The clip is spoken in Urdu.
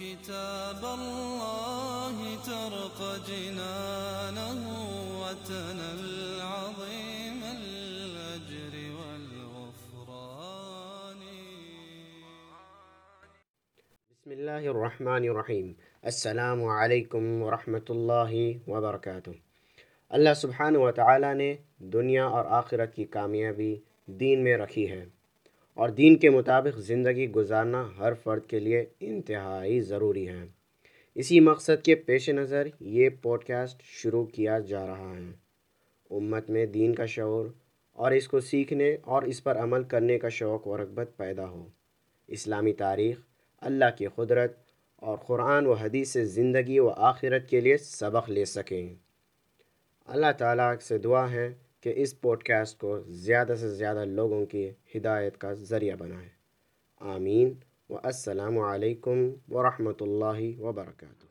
كتاب الله ترقى جنانه وتنى العظيم الأجر والغفران. بسم الله الرحمن الرحيم. السلام عليكم ورحمة الله وبركاته. الله سبحانه وتعالى نے دنیا اور آخرت کی کامیابی دین میں رکھی ہے۔ اور دین کے مطابق زندگی گزارنا ہر فرد کے لیے انتہائی ضروری ہے۔ اسی مقصد کے پیش نظر یہ پوڈ کاسٹ شروع کیا جا رہا ہے۔ امت میں دین کا شعور اور اس کو سیکھنے اور اس پر عمل کرنے کا شوق و رغبت پیدا ہو۔ اسلامی تاریخ، اللہ کی قدرت اور قرآن و حدیث سے زندگی و آخرت کے لیے سبق لے سکیں۔ اللہ تعالیٰ سے دعا ہے کہ اس پوڈ کاسٹ کو زیادہ سے زیادہ لوگوں کی ہدایت کا ذریعہ بنائیں۔ آمین۔ و السلام علیکم ورحمۃ اللہ وبرکاتہ۔